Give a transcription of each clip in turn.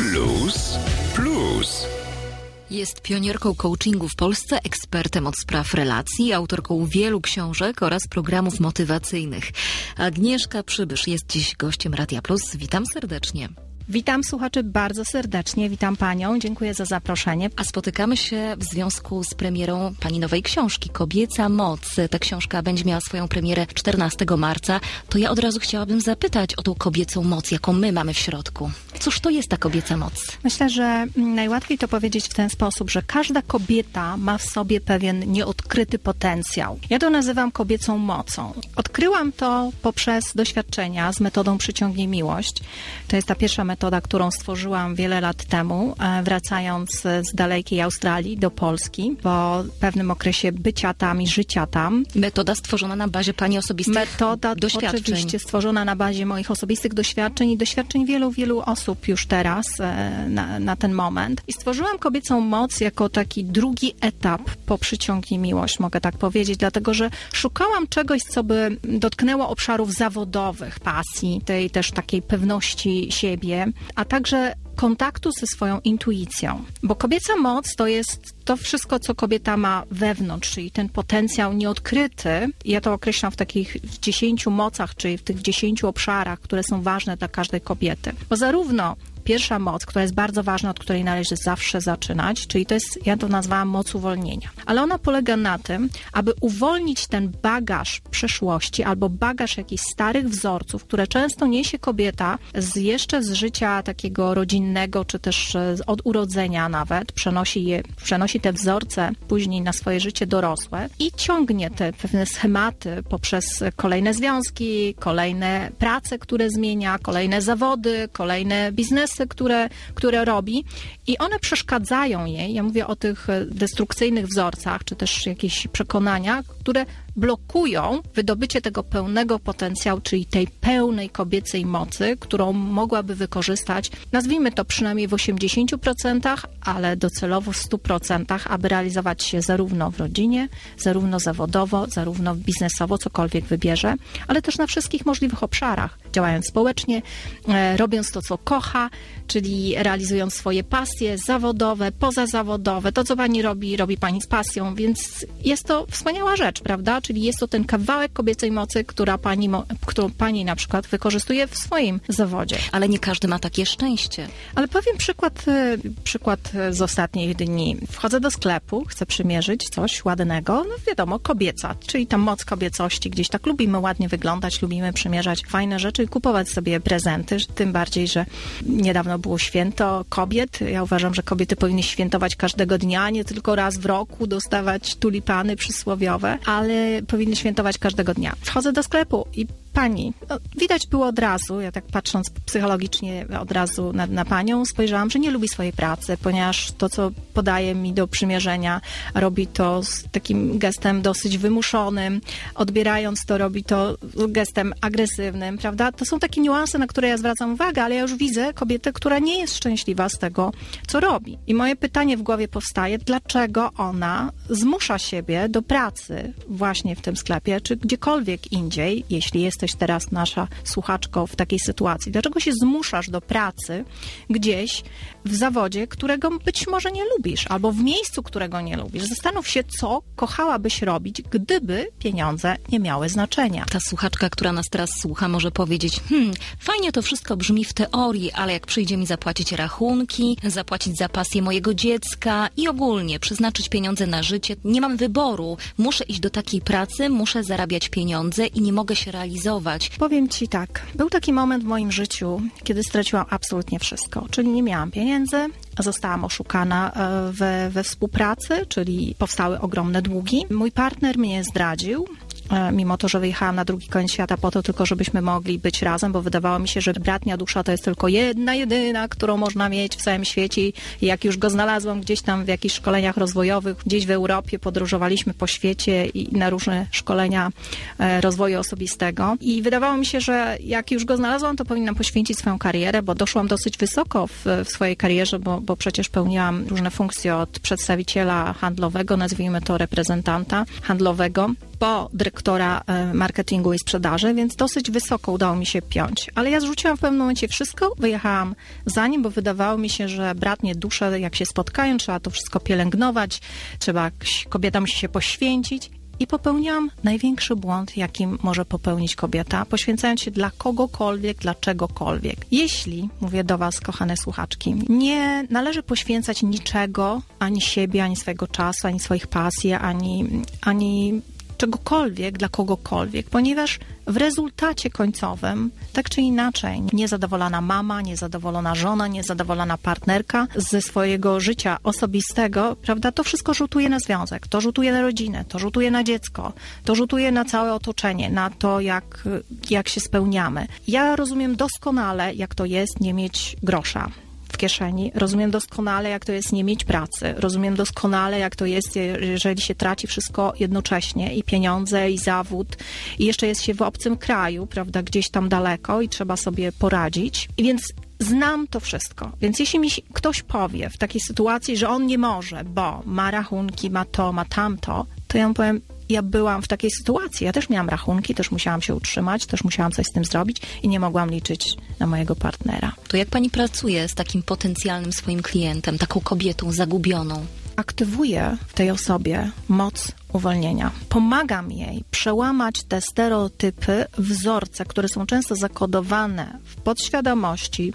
Plus, plus. Jest pionierką coachingu w Polsce, ekspertem od spraw relacji, autorką wielu książek oraz programów motywacyjnych. Agnieszka Przybysz jest dziś gościem Radia Plus. Witam serdecznie. Witam słuchaczy bardzo serdecznie, witam panią, dziękuję za zaproszenie. A spotykamy się w związku z premierą pani nowej książki Kobieca Moc. Ta książka będzie miała swoją premierę 14 marca. To ja od razu chciałabym zapytać o tą kobiecą moc, jaką my mamy w środku. Cóż to jest ta kobieca moc? Myślę, że najłatwiej to powiedzieć w ten sposób, że każda kobieta ma w sobie pewien nieodkryty potencjał. Ja to nazywam kobiecą mocą. Odkryłam to poprzez doświadczenia z metodą Przyciągnij Miłość. To jest ta pierwsza metoda, którą stworzyłam wiele lat temu, e, wracając z dalekiej Australii do Polski, po pewnym okresie bycia tam i życia tam. Metoda stworzona na bazie pani osobistych Metoda doświadczeń. oczywiście stworzona na bazie moich osobistych doświadczeń i doświadczeń wielu, wielu osób już teraz e, na, na ten moment. I stworzyłam kobiecą moc jako taki drugi etap po Przyciągnij Miłość, mogę tak powiedzieć, dlatego że szukałam czegoś, co by dotknęło obszarów zawodowych, pasji, tej też takiej pewności siebie, a także kontaktu ze swoją intuicją. Bo kobieca moc to jest to wszystko, co kobieta ma wewnątrz, czyli ten potencjał nieodkryty. Ja to określam w takich dziesięciu mocach, czyli w tych dziesięciu obszarach, które są ważne dla każdej kobiety. Bo zarówno pierwsza moc, która jest bardzo ważna, od której należy zawsze zaczynać, czyli to jest, ja to nazwałam moc uwolnienia. Ale ona polega na tym, aby uwolnić ten bagaż przeszłości albo bagaż jakichś starych wzorców, które często niesie kobieta z jeszcze z życia takiego rodzinnego, czy też e, od urodzenia nawet, przenosi je, przenosi te wzorce później na swoje życie dorosłe i ciągnie te pewne schematy poprzez kolejne związki, kolejne prace, które zmienia, kolejne zawody, kolejne biznesy, które, które robi i one przeszkadzają jej. Ja mówię o tych e, destrukcyjnych wzorcach, czy też jakichś przekonaniach, które blokują wydobycie tego pełnego potencjału, czyli tej pełnej kobiecej mocy, którą mogłaby wykorzystać, nazwijmy to przynajmniej w 80%, ale docelowo w 100%, aby realizować się zarówno w rodzinie, zarówno zawodowo, zarówno biznesowo, cokolwiek wybierze, ale też na wszystkich możliwych obszarach, działając społecznie, e, robiąc to, co kocha, czyli realizując swoje pasje zawodowe, pozazawodowe. To, co pani robi, robi pani z pasją, więc jest to wspaniała rzecz, prawda? Czyli jest to ten kawałek kobiecej mocy, która pani, którą pani na przykład wykorzystuje w swoim zawodzie. Ale nie każdy ma takie szczęście. Ale powiem przykład, e, przykład z ostatnich dni. Wchodzę do sklepu, chcę przymierzyć coś ładnego, no wiadomo, kobieca, czyli ta moc kobiecości. Gdzieś tak lubimy ładnie wyglądać, lubimy przymierzać fajne rzeczy i kupować sobie prezenty, tym bardziej, że niedawno było święto kobiet. Ja uważam, że kobiety powinny świętować każdego dnia, nie tylko raz w roku dostawać tulipany przysłowiowe, ale powinny świętować każdego dnia. Wchodzę do sklepu i pani, no, widać było od razu, ja tak patrząc psychologicznie od razu na, na panią, spojrzałam, że nie lubi swojej pracy, ponieważ to, co podaje mi do przymierzenia, robi to z takim gestem dosyć wymuszonym, odbierając to, robi to gestem agresywnym, prawda? To są takie niuanse, na które ja zwracam uwagę, ale ja już widzę kobietę, która nie jest szczęśliwa z tego, co robi. I moje pytanie w głowie powstaje, dlaczego ona zmusza siebie do pracy właśnie w tym sklepie, czy gdziekolwiek indziej, jeśli jesteś teraz nasza słuchaczko w takiej sytuacji. Dlaczego się zmuszasz do pracy gdzieś w zawodzie, którego być może nie lubisz, albo w miejscu, którego nie lubisz? Zastanów się, co kochałabyś robić, gdyby pieniądze nie miały znaczenia. Ta słuchaczka, która nas teraz słucha, może powiedzieć: Hmm, fajnie to wszystko brzmi w teorii, ale jak przyjdzie mi zapłacić rachunki, zapłacić za pasję mojego dziecka i ogólnie przeznaczyć pieniądze na życie, nie mam wyboru. Muszę iść do takiej pracy, muszę zarabiać pieniądze i nie mogę się realizować. Powiem ci tak, był taki moment w moim życiu, kiedy straciłam absolutnie wszystko, czyli nie miałam pieniędzy, zostałam oszukana e, we, we współpracy, czyli powstały ogromne długi. Mój partner mnie zdradził, mimo to, że wyjechałam na drugi koniec świata po to tylko, żebyśmy mogli być razem, bo wydawało mi się, że bratnia dusza to jest tylko jedna, jedyna, którą można mieć w całym świecie. I jak już go znalazłam gdzieś tam w jakichś szkoleniach rozwojowych, gdzieś w Europie, podróżowaliśmy po świecie i na różne szkolenia e, rozwoju osobistego. I wydawało mi się, że jak już go znalazłam, to powinnam poświęcić swoją karierę, bo doszłam dosyć wysoko w, w swojej karierze, bo, bo przecież pełniłam różne funkcje od przedstawiciela handlowego, nazwijmy to reprezentanta handlowego, po dyrektora e, marketingu i sprzedaży, więc dosyć wysoko udało mi się piąć. Ale ja zrzuciłam w pewnym momencie wszystko, wyjechałam za nim, bo wydawało mi się, że bratnie dusze, jak się spotkają, trzeba to wszystko pielęgnować, trzeba kobieta musi się poświęcić i popełniłam największy błąd, jakim może popełnić kobieta, poświęcając się dla kogokolwiek, dla czegokolwiek. Jeśli, mówię do Was, kochane słuchaczki, nie należy poświęcać niczego, ani siebie, ani swojego czasu, ani swoich pasji, ani, ani czegokolwiek dla kogokolwiek, ponieważ w rezultacie końcowym, tak czy inaczej, niezadowolona mama, niezadowolona żona, niezadowolona partnerka ze swojego życia osobistego, prawda, to wszystko rzutuje na związek, to rzutuje na rodzinę, to rzutuje na dziecko, to rzutuje na całe otoczenie, na to, jak, jak się spełniamy. Ja rozumiem doskonale, jak to jest nie mieć grosza kieszeni. Rozumiem doskonale, jak to jest nie mieć pracy. Rozumiem doskonale, jak to jest, jeżeli się traci wszystko jednocześnie i pieniądze, i zawód, i jeszcze jest się w obcym kraju, prawda, gdzieś tam daleko i trzeba sobie poradzić. I więc znam to wszystko. Więc jeśli mi ktoś powie w takiej sytuacji, że on nie może, bo ma rachunki, ma to, ma tamto, to ja mu powiem, ja byłam w takiej sytuacji. Ja też miałam rachunki, też musiałam się utrzymać, też musiałam coś z tym zrobić i nie mogłam liczyć na mojego partnera. To jak pani pracuje z takim potencjalnym swoim klientem, taką kobietą zagubioną? Aktywuję w tej osobie moc uwolnienia. Pomagam jej przełamać te stereotypy, wzorce, które są często zakodowane w podświadomości,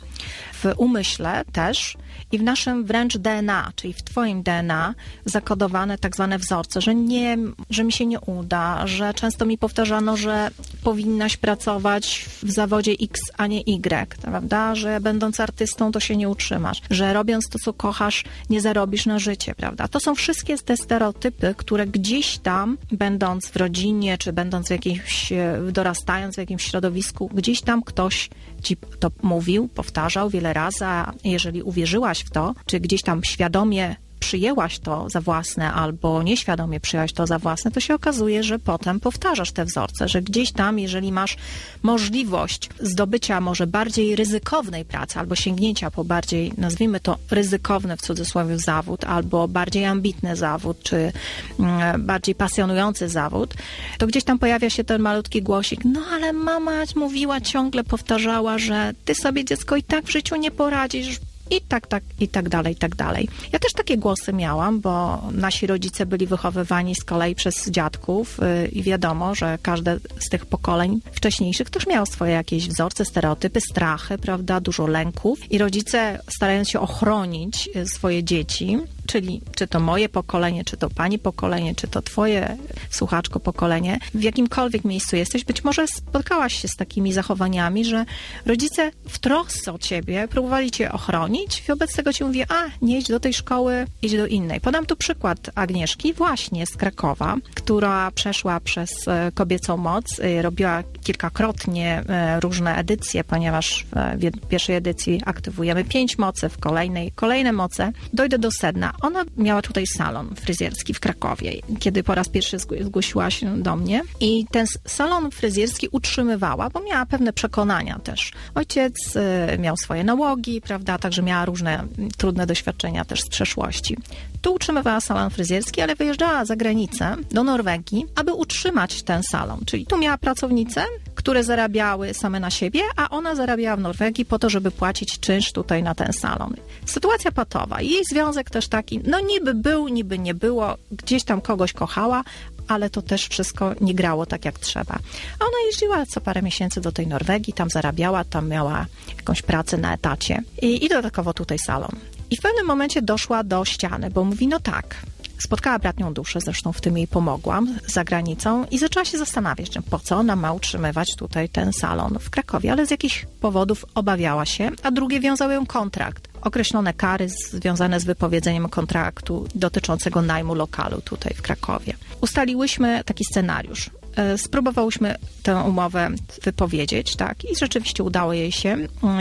w umyśle też i w naszym wręcz DNA, czyli w Twoim DNA, zakodowane tak zwane wzorce, że nie, że mi się nie uda, że często mi powtarzano, że powinnaś pracować w zawodzie X, a nie Y, prawda? Że będąc artystą to się nie utrzymasz, że robiąc to, co kochasz, nie zarobisz na życie, prawda? To są wszystkie te stereotypy, które gdzieś tam, będąc w rodzinie, czy będąc w jakimś, dorastając w jakimś środowisku, gdzieś tam ktoś ci to mówił, powtarzał wiele razy, a jeżeli uwierzyłaś w to, czy gdzieś tam świadomie przyjęłaś to za własne albo nieświadomie przyjęłaś to za własne, to się okazuje, że potem powtarzasz te wzorce, że gdzieś tam, jeżeli masz możliwość zdobycia może bardziej ryzykownej pracy albo sięgnięcia po bardziej, nazwijmy to ryzykowny w cudzysłowie zawód, albo bardziej ambitny zawód, czy mm, bardziej pasjonujący zawód, to gdzieś tam pojawia się ten malutki głosik, no ale mama mówiła, ciągle powtarzała, że ty sobie dziecko i tak w życiu nie poradzisz, i tak, tak, i tak dalej, i tak dalej. Ja też takie głosy miałam, bo nasi rodzice byli wychowywani z kolei przez dziadków yy, i wiadomo, że każde z tych pokoleń wcześniejszych też miało swoje jakieś wzorce, stereotypy, strachy, prawda, dużo lęków i rodzice starając się ochronić y, swoje dzieci, czyli czy to moje pokolenie, czy to pani pokolenie, czy to twoje słuchaczko pokolenie, w jakimkolwiek miejscu jesteś, być może spotkałaś się z takimi zachowaniami, że rodzice w trosce o ciebie próbowali cię ochronić, wobec tego ci mówię, a nie idź do tej szkoły, idź do innej. Podam tu przykład Agnieszki, właśnie z Krakowa, która przeszła przez e, kobiecą moc, e, robiła kilkakrotnie e, różne edycje, ponieważ w pierwszej edycji aktywujemy pięć mocy, w kolejnej kolejne moce. Dojdę do sedna. Ona miała tutaj salon fryzjerski w Krakowie, kiedy po raz pierwszy zgłosiła się do mnie i ten salon fryzjerski utrzymywała, bo miała pewne przekonania też. Ojciec y, miał swoje nałogi, prawda, także miała różne trudne doświadczenia też z przeszłości. Tu utrzymywała salon fryzjerski, ale wyjeżdżała za granicę do Norwegii, aby utrzymać ten salon. Czyli tu miała pracownice, które zarabiały same na siebie, a ona zarabiała w Norwegii po to, żeby płacić czynsz tutaj na ten salon. Sytuacja patowa. Jej związek też taki, no niby był, niby nie było, gdzieś tam kogoś kochała, ale to też wszystko nie grało tak jak trzeba. A ona jeździła co parę miesięcy do tej Norwegii, tam zarabiała, tam miała jakąś pracę na etacie i, i dodatkowo tutaj salon. I w pewnym momencie doszła do ściany, bo mówi, no tak, Spotkała bratnią duszę, zresztą w tym jej pomogłam za granicą i zaczęła się zastanawiać, po co ona ma utrzymywać tutaj ten salon w Krakowie, ale z jakichś powodów obawiała się, a drugie wiązały ją kontrakt. Określone kary związane z wypowiedzeniem kontraktu dotyczącego najmu lokalu tutaj w Krakowie. Ustaliłyśmy taki scenariusz spróbowałyśmy tę umowę wypowiedzieć, tak, i rzeczywiście udało jej się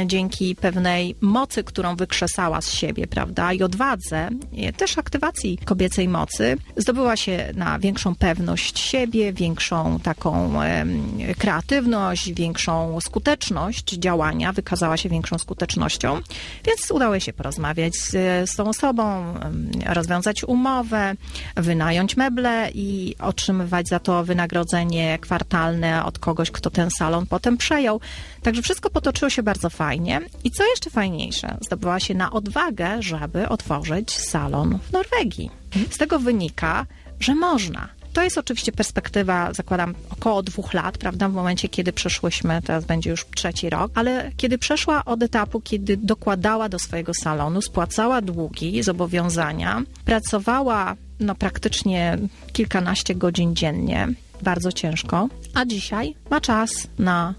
dzięki pewnej mocy, którą wykrzesała z siebie, prawda, i odwadze, i też aktywacji kobiecej mocy, zdobyła się na większą pewność siebie, większą taką kreatywność, większą skuteczność działania, wykazała się większą skutecznością, więc udało się porozmawiać z, z tą osobą, rozwiązać umowę, wynająć meble i otrzymywać za to wynagrodzenie kwartalne od kogoś, kto ten salon potem przejął. Także wszystko potoczyło się bardzo fajnie. I co jeszcze fajniejsze, zdobyła się na odwagę, żeby otworzyć salon w Norwegii. Z tego wynika, że można. To jest oczywiście perspektywa, zakładam, około dwóch lat, prawda, w momencie, kiedy przeszłyśmy, teraz będzie już trzeci rok, ale kiedy przeszła od etapu, kiedy dokładała do swojego salonu, spłacała długi, zobowiązania, pracowała no praktycznie kilkanaście godzin dziennie, bardzo ciężko, a dzisiaj ma czas na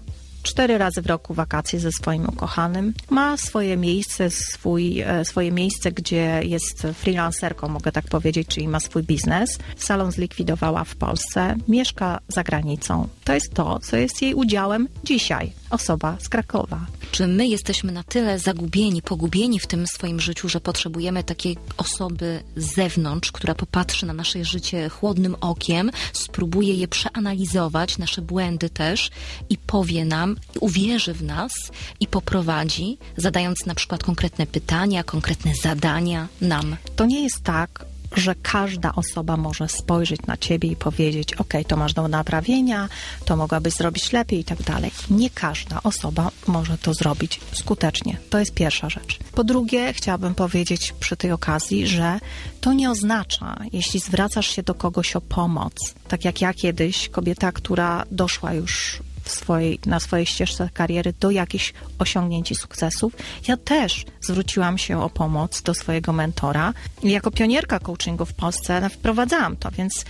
cztery razy w roku wakacje ze swoim ukochanym. Ma swoje miejsce, swój, e, swoje miejsce, gdzie jest freelancerką, mogę tak powiedzieć, czyli ma swój biznes. Salon zlikwidowała w Polsce, mieszka za granicą. To jest to, co jest jej udziałem dzisiaj. Osoba z Krakowa. Czy my jesteśmy na tyle zagubieni, pogubieni w tym swoim życiu, że potrzebujemy takiej osoby z zewnątrz, która popatrzy na nasze życie chłodnym okiem, spróbuje je przeanalizować, nasze błędy też i powie nam, uwierzy w nas i poprowadzi, zadając na przykład konkretne pytania, konkretne zadania nam? To nie jest tak, że każda osoba może spojrzeć na ciebie i powiedzieć: OK, to masz do naprawienia, to mogłabyś zrobić lepiej i tak dalej. Nie każda osoba może to zrobić skutecznie. To jest pierwsza rzecz. Po drugie, chciałabym powiedzieć przy tej okazji, że to nie oznacza, jeśli zwracasz się do kogoś o pomoc, tak jak ja kiedyś, kobieta, która doszła już swojej, na swojej ścieżce kariery do jakichś osiągnięć i sukcesów. Ja też zwróciłam się o pomoc do swojego mentora. Jako pionierka coachingu w Polsce wprowadzałam to, więc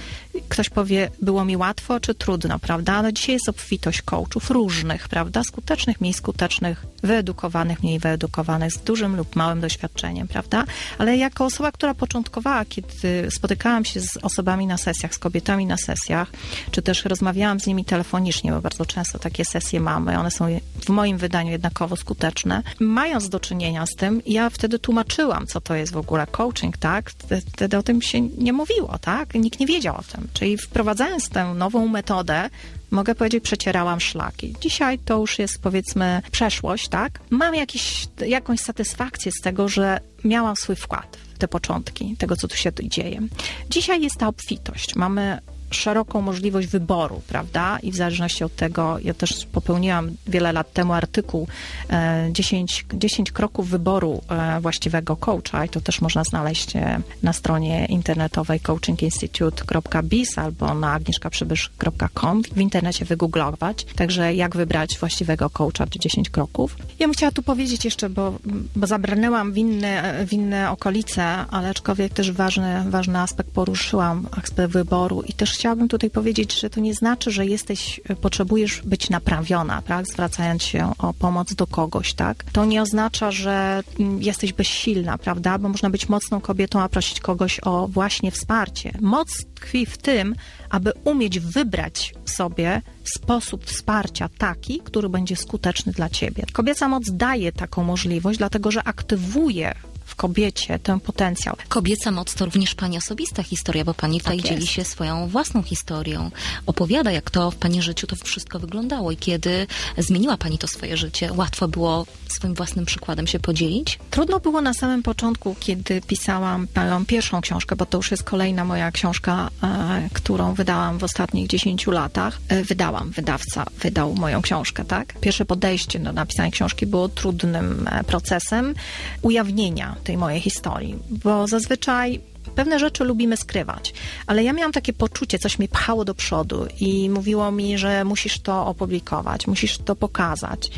ktoś powie, było mi łatwo czy trudno, prawda? No dzisiaj jest obfitość coachów różnych, prawda? Skutecznych, mniej skutecznych, wyedukowanych, mniej wyedukowanych, z dużym lub małym doświadczeniem, prawda? Ale jako osoba, która początkowała, kiedy spotykałam się z osobami na sesjach, z kobietami na sesjach, czy też rozmawiałam z nimi telefonicznie, bo bardzo często takie sesje mamy, one są w moim wydaniu jednakowo skuteczne. Mając do czynienia z tym, ja wtedy tłumaczyłam, co to jest w ogóle coaching, tak? Wtedy o tym się nie mówiło, tak? Nikt nie wiedział o tym. Czyli wprowadzając tę nową metodę, mogę powiedzieć, przecierałam szlaki. Dzisiaj to już jest powiedzmy przeszłość, tak? Mam jakiś, jakąś satysfakcję z tego, że miałam swój wkład w te początki tego, co tu się dzieje. Dzisiaj jest ta obfitość. Mamy szeroką możliwość wyboru, prawda? I w zależności od tego, ja też popełniłam wiele lat temu artykuł e, 10, 10 kroków wyboru e, właściwego coacha i to też można znaleźć e, na stronie internetowej coachinginstitute.biz albo na agnieszkaprzybysz.com w internecie wygooglować. Także jak wybrać właściwego coacha, 10 kroków. Ja bym chciała tu powiedzieć jeszcze, bo, bo zabranęłam w inne, w inne okolice, ale aczkolwiek też ważny, ważny aspekt poruszyłam, aspekt wyboru i też chciałabym tutaj powiedzieć, że to nie znaczy, że jesteś, potrzebujesz być naprawiona, tak? Zwracając się o pomoc do kogoś, tak? To nie oznacza, że mm, jesteś bezsilna, prawda? Bo można być mocną kobietą, a prosić kogoś o właśnie wsparcie. Moc tkwi w tym, aby umieć wybrać sobie sposób wsparcia taki, który będzie skuteczny dla ciebie. Kobieca moc daje taką możliwość, dlatego że aktywuje w kobiecie ten potencjał. Kobieca moc to również pani osobista historia, bo pani tutaj Tak dzieli się swoją własną historią. Opowiada, jak to w pani życiu to wszystko wyglądało i kiedy zmieniła pani to swoje życie. Łatwo było swoim własnym przykładem się podzielić? Trudno było na samym początku, kiedy pisałam moją pierwszą książkę, bo to już jest kolejna moja książka, e, którą wydałam w ostatnich 10 latach. E, wydałam, wydawca wydał moją książkę, tak? Pierwsze podejście do napisania książki było trudnym e, procesem ujawnienia tej mojej historii, bo zazwyczaj pewne rzeczy lubimy skrywać, ale ja miałam takie poczucie, coś mnie pchało do przodu i mówiło mi, że musisz to opublikować, musisz to pokazać,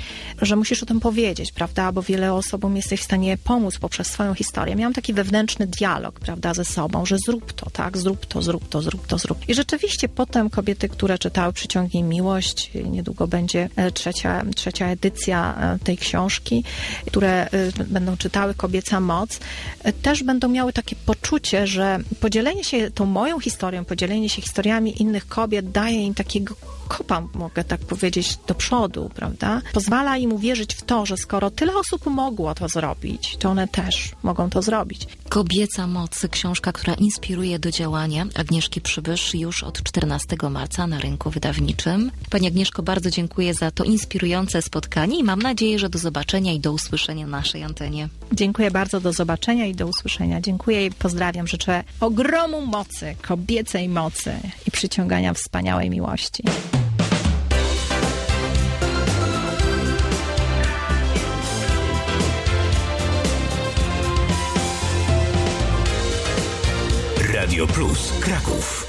że musisz o tym powiedzieć, prawda, bo wiele osobom jesteś w stanie pomóc poprzez swoją historię. Miałam taki wewnętrzny dialog, prawda, ze sobą, że zrób to, tak, zrób to, zrób to, zrób to, zrób. I rzeczywiście potem kobiety, które czytały Przyciągnij Miłość, niedługo będzie e, trzecia, trzecia edycja e, tej książki, które e, będą czytały Kobieca Moc, też będą miały takie poczucie, się, że podzielenie się tą moją historią, podzielenie się historiami innych kobiet daje im takiego kopa, mogę tak powiedzieć, do przodu, prawda? Pozwala im uwierzyć w to, że skoro tyle osób mogło to zrobić, to one też mogą to zrobić. Kobieca moc, książka, która inspiruje do działania. Agnieszki Przybysz już od 14 marca na rynku wydawniczym. Pani Agnieszko, bardzo dziękuję za to inspirujące spotkanie i mam nadzieję, że do zobaczenia i do usłyszenia na naszej antenie. Dziękuję bardzo, do zobaczenia i do usłyszenia. Dziękuję i pozdrawiam. Życzę ogromu mocy, kobiecej mocy i przyciągania wspaniałej miłości. Radio Plus Kraków.